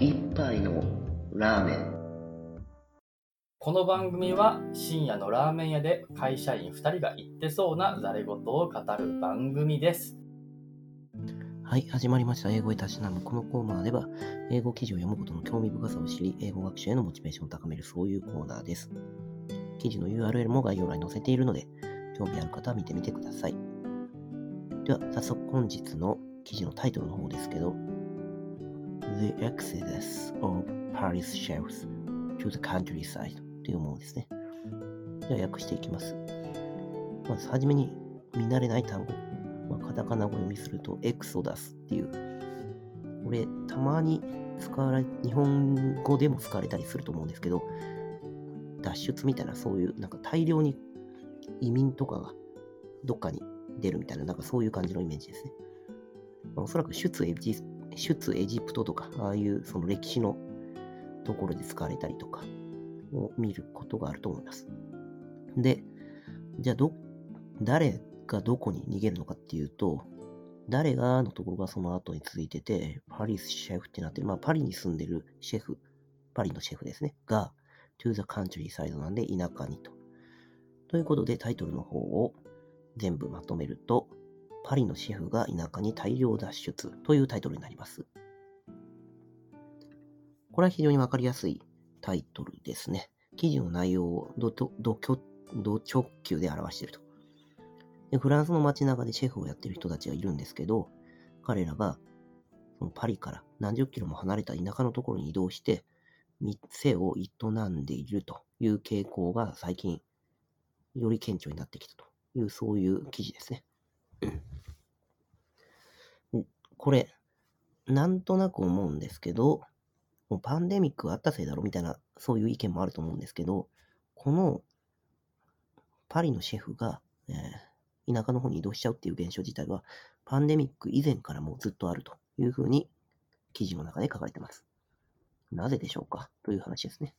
一杯のラーメンこの番組は深夜のラーメン屋で会社員2人が言ってそうなざれ言を語る番組です。はい、始まりました。英語へたしなむ。このコーナーでは、英語記事を読むことの興味深さを知り、英語学習へのモチベーションを高める、そういうコーナーです。記事の URL も概要欄に載せているので、興味ある方は見てみてください。では、早速本日の記事のタイトルの方ですけど、The Exodus of Paris Chefs to the Countryside というものですね。では、訳していきます。まず、はじめに見慣れない単語。まあ、カタカナ語読みすると、エクソダスっていう。これ、たまに使われ、日本語でも使われたりすると思うんですけど、脱出みたいな、そういう、なんか大量に移民とかがどっかに出るみたいな、なんかそういう感じのイメージですね。まあ、おそらく出エジ出エジプトとか、ああいうその歴史のところで使われたりとかを見ることがあると思います。で、じゃあど、誰がどこに逃げるのかっていうと、誰がのところがその後に続いてて、パリスシェフってなってる、まあパリに住んでるシェフ、パリのシェフですね、が、to the countryside なんで田舎にと。ということでタイトルの方を全部まとめると、パリのシェフが田舎に大量脱出というタイトルになります。これは非常にわかりやすいタイトルですね。記事の内容をドドドド直球で表していると。でフランスの街中でシェフをやってる人たちがいるんですけど、彼らがそのパリから何十キロも離れた田舎のところに移動して、店を営んでいるという傾向が最近より顕著になってきたという、そういう記事ですね。これ、なんとなく思うんですけど、もうパンデミックがあったせいだろみたいな、そういう意見もあると思うんですけど、このパリのシェフが、えー、田舎の方に移動しちゃうっていう現象自体は、パンデミック以前からもうずっとあるというふうに記事の中で書かれてます。なぜでしょうか？という話ですね。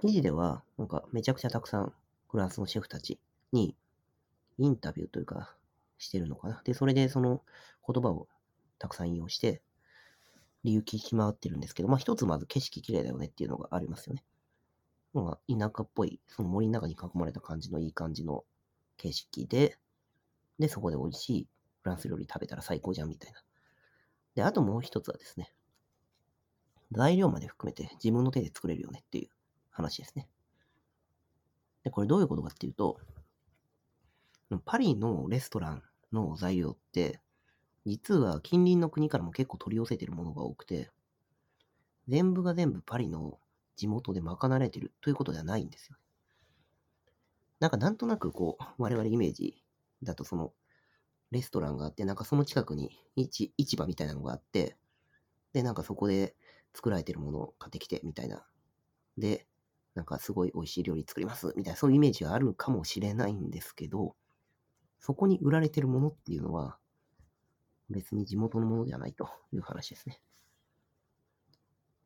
記事では、なんかめちゃくちゃたくさんフランスのシェフたちにインタビューというかしてるのかな。で、それでその言葉をたくさん引用して、理由聞き回ってるんですけど、まあ一つまず景色綺麗だよねっていうのがありますよね。まあ田舎っぽい、その森の中に囲まれた感じのいい感じの景色で、で、そこで美味しいフランス料理食べたら最高じゃんみたいな。で、あともう一つはですね、材料まで含めて自分の手で作れるよねっていう話ですね。で、これどういうことかっていうと、パリのレストランの材料って、実は近隣の国からも結構取り寄せてるものが多くて、全部が全部パリの地元で賄われてるということではないんですよ。なんかなんとなくこう、我々イメージだとその、レストランがあって、なんかその近くに市市場みたいなのがあって、で、なんかそこで作られてるものを買ってきてみたいな。で、なんかすごい美味しい料理作りますみたいな、そういうイメージがあるかもしれないんですけど、そこに売られてるものっていうのは、別に地元のものではないという話ですね。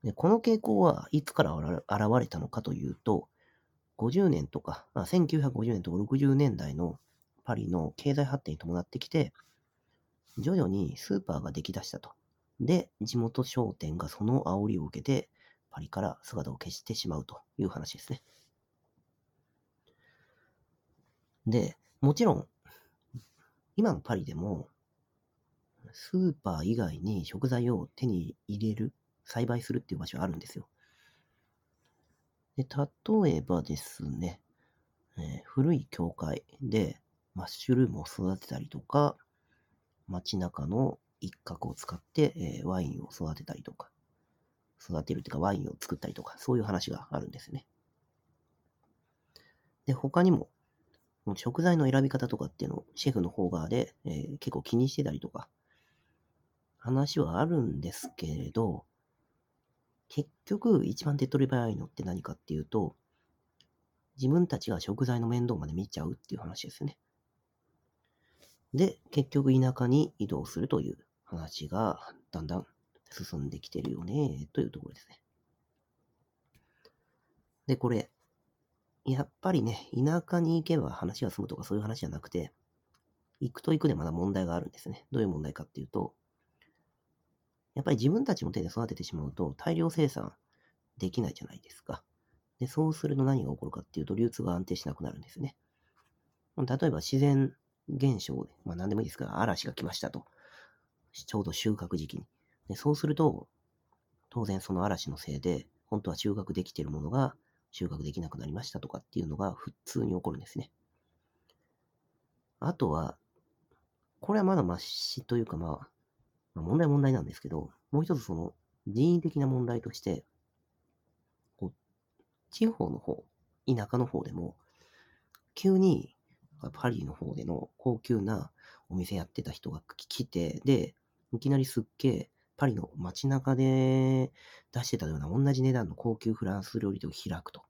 でこの傾向はいつから現れたのかというと、50年とか、まあ、1950年とか60年代のパリの経済発展に伴ってきて、徐々にスーパーができだしたと。で、地元商店がその煽りを受けて、パリから姿を消してしまうという話ですね。で、もちろん、今のパリでも、スーパー以外に食材を手に入れる、栽培するっていう場所があるんですよ。で、例えばですね、えー、古い教会でマッシュルームを育てたりとか、街中の一角を使って、えー、ワインを育てたりとか、育てるというかワインを作ったりとか、そういう話があるんですね。で、他にも、食材の選び方とかっていうのをシェフの方側で、えー、結構気にしてたりとか、話はあるんですけれど、結局一番手っ取り早いのって何かっていうと、自分たちが食材の面倒まで見ちゃうっていう話ですよね。で、結局田舎に移動するという話がだんだん進んできてるよね、というところですね。で、これ、やっぱりね、田舎に行けば話が済むとかそういう話じゃなくて、行くと行くでまだ問題があるんですね。どういう問題かっていうと、やっぱり自分たちの手で育ててしまうと大量生産できないじゃないですか。で、そうすると何が起こるかっていうと流通が安定しなくなるんですね。例えば自然現象で、まあ何でもいいですが、嵐が来ましたと。ちょうど収穫時期に。でそうすると、当然その嵐のせいで、本当は収穫できているものが収穫できなくなりましたとかっていうのが普通に起こるんですね。あとは、これはまだマシというかまあ、問題問題なんですけど、もう一つその人為的な問題として、こう地方の方、田舎の方でも、急にパリの方での高級なお店やってた人が来て、で、いきなりすっげえ、パリの街中で出してたような同じ値段の高級フランス料理店を開くと。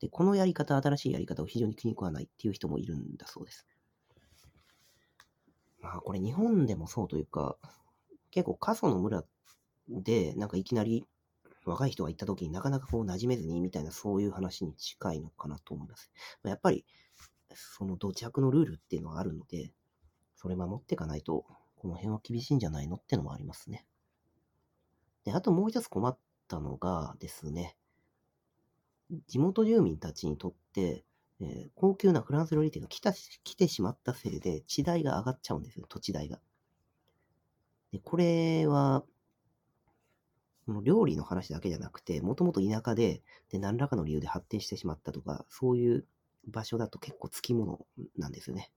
で、このやり方、新しいやり方を非常に気に食わないっていう人もいるんだそうです。まあ、これ日本でもそうというか、結構過疎の村で、なんかいきなり若い人が行った時になかなかこう馴染めずにみたいなそういう話に近いのかなと思います。やっぱり、その土着のルールっていうのがあるので、それ守っていかないと、この辺は厳しいんじゃないのってのもありますね。で、あともう一つ困ったのがですね、地元住民たちにとって、えー、高級なフランス料理店が来た来てしまったせいで、地代が上がっちゃうんですよ、土地代が。で、これは、料理の話だけじゃなくて、もともと田舎で、で、何らかの理由で発展してしまったとか、そういう場所だと結構つきものなんですよね。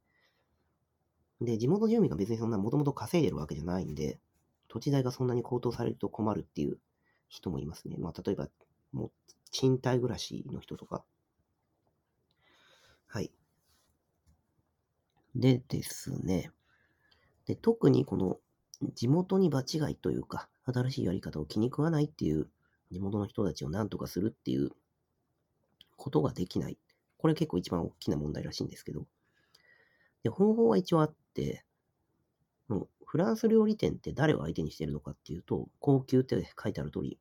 で、地元住民が別にそんなもともと稼いでるわけじゃないんで、土地代がそんなに高騰されると困るっていう人もいますね。まあ、例えば、もう、賃貸暮らしの人とか。はい。でですね。で、特にこの地元に場違いというか、新しいやり方を気に食わないっていう地元の人たちを何とかするっていうことができない。これ結構一番大きな問題らしいんですけど。で、方法は一応あって、フランス料理店って誰を相手にしてるのかっていうと、高級って書いてある通り、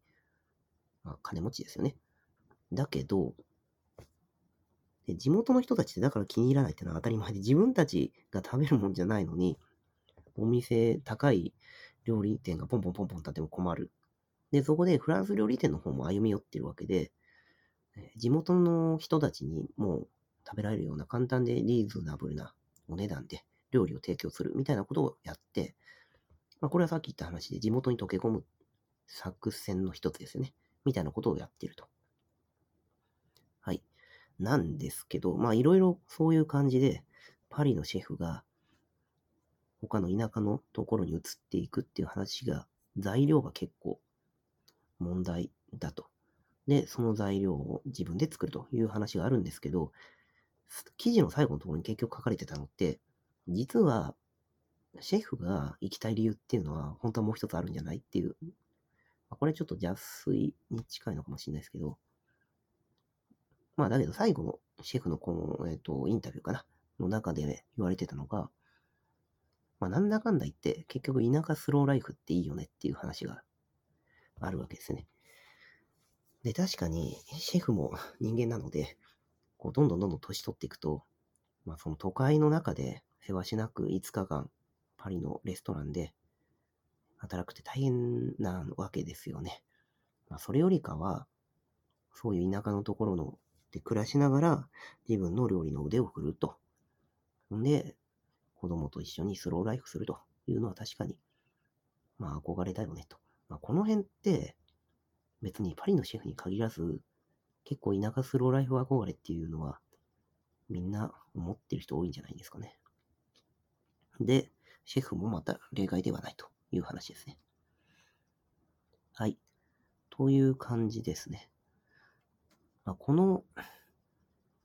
まあ、金持ちですよね。だけど、で地元の人たちってだから気に入らないってのは当たり前で、自分たちが食べるもんじゃないのに、お店、高い料理店がポンポンポンポン立っても困る。で、そこでフランス料理店の方も歩み寄ってるわけで、地元の人たちにもう食べられるような簡単でリーズナブルなお値段で料理を提供するみたいなことをやって、まあ、これはさっき言った話で地元に溶け込む作戦の一つですよね。みたいなことをやってると。はい。なんですけど、まあいろいろそういう感じで、パリのシェフが他の田舎のところに移っていくっていう話が、材料が結構問題だと。で、その材料を自分で作るという話があるんですけど、記事の最後のところに結局書かれてたのって、実は、シェフが行きたい理由っていうのは、本当はもう一つあるんじゃないっていう。これちょっと邪推に近いのかもしれないですけど、まあだけど最後のシェフのこの、えっ、ー、と、インタビューかなの中で、ね、言われてたのが、まあ、なんだかんだ言って、結局田舎スローライフっていいよねっていう話があるわけですね。で、確かに、シェフも人間なので、こう、どんどんどんどん年取っていくと、まあ、その都会の中で、世話しなく5日間、パリのレストランで働くって大変なわけですよね。まあ、それよりかは、そういう田舎のところので暮らしながら自分の料理の腕を振るうと。んで、子供と一緒にスローライフするというのは確かに、まあ憧れだよねと。まあ、この辺って、別にパリのシェフに限らず、結構田舎スローライフ憧れっていうのは、みんな思ってる人多いんじゃないですかね。で、シェフもまた例外ではないという話ですね。はい。という感じですね。まあ、この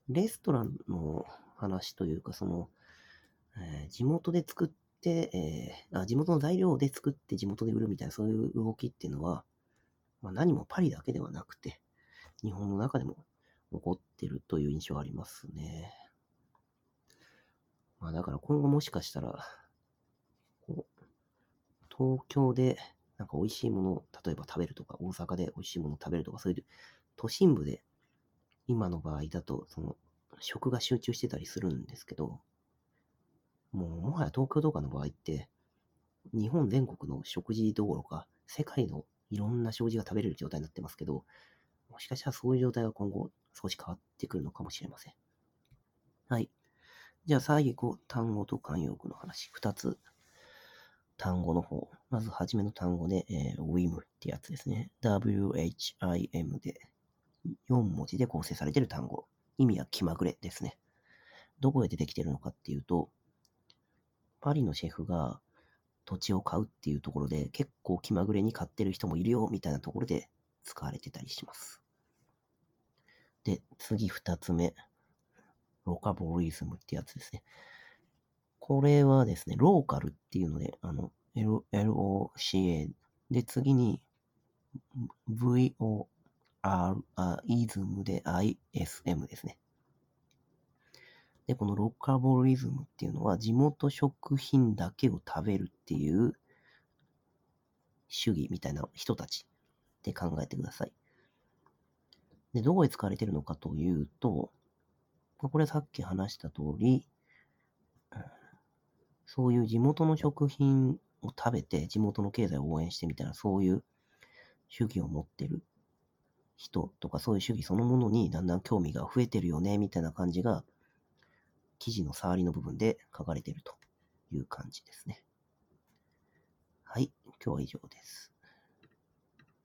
レストランの話というか、その、えー、地元で作って、えー、あ、地元の材料で作って地元で売るみたいなそういう動きっていうのは、まあ、何もパリだけではなくて、日本の中でも起こってるという印象がありますね。まあだから今後もしかしたら、こう、東京でなんか美味しいものを例えば食べるとか、大阪で美味しいものを食べるとか、そういう都心部で今の場合だと、その食が集中してたりするんですけど、もうもはや東京とかの場合って、日本全国の食事どころか、世界のいろんな障子が食べれる状態になってますけど、もしかしたらそういう状態が今後少し変わってくるのかもしれません。はい。じゃあ最後、単語と慣用句の話。二つ。単語の方。まず初めの単語で、えー、WIM ってやつですね。whim で4文字で構成されている単語。意味は気まぐれですね。どこで出てきてるのかっていうと、パリのシェフが土地を買うっていうところで結構気まぐれに買ってる人もいるよみたいなところで使われてたりします。で、次二つ目。ロカボリズムってやつですね。これはですね、ローカルっていうので、あの、LOCA で次に VOR、イズムで ISM ですね。で、このロカボリズムっていうのは地元食品だけを食べるっていう主義みたいな人たちって考えてください。で、どこで使われてるのかというと、これさっき話した通り、そういう地元の食品を食べて地元の経済を応援してみたいな、そういう主義を持ってる人とか、そういう主義そのものにだんだん興味が増えてるよね、みたいな感じが、記事の触りの部分で書かれてるという感じですね。はい、今日は以上です。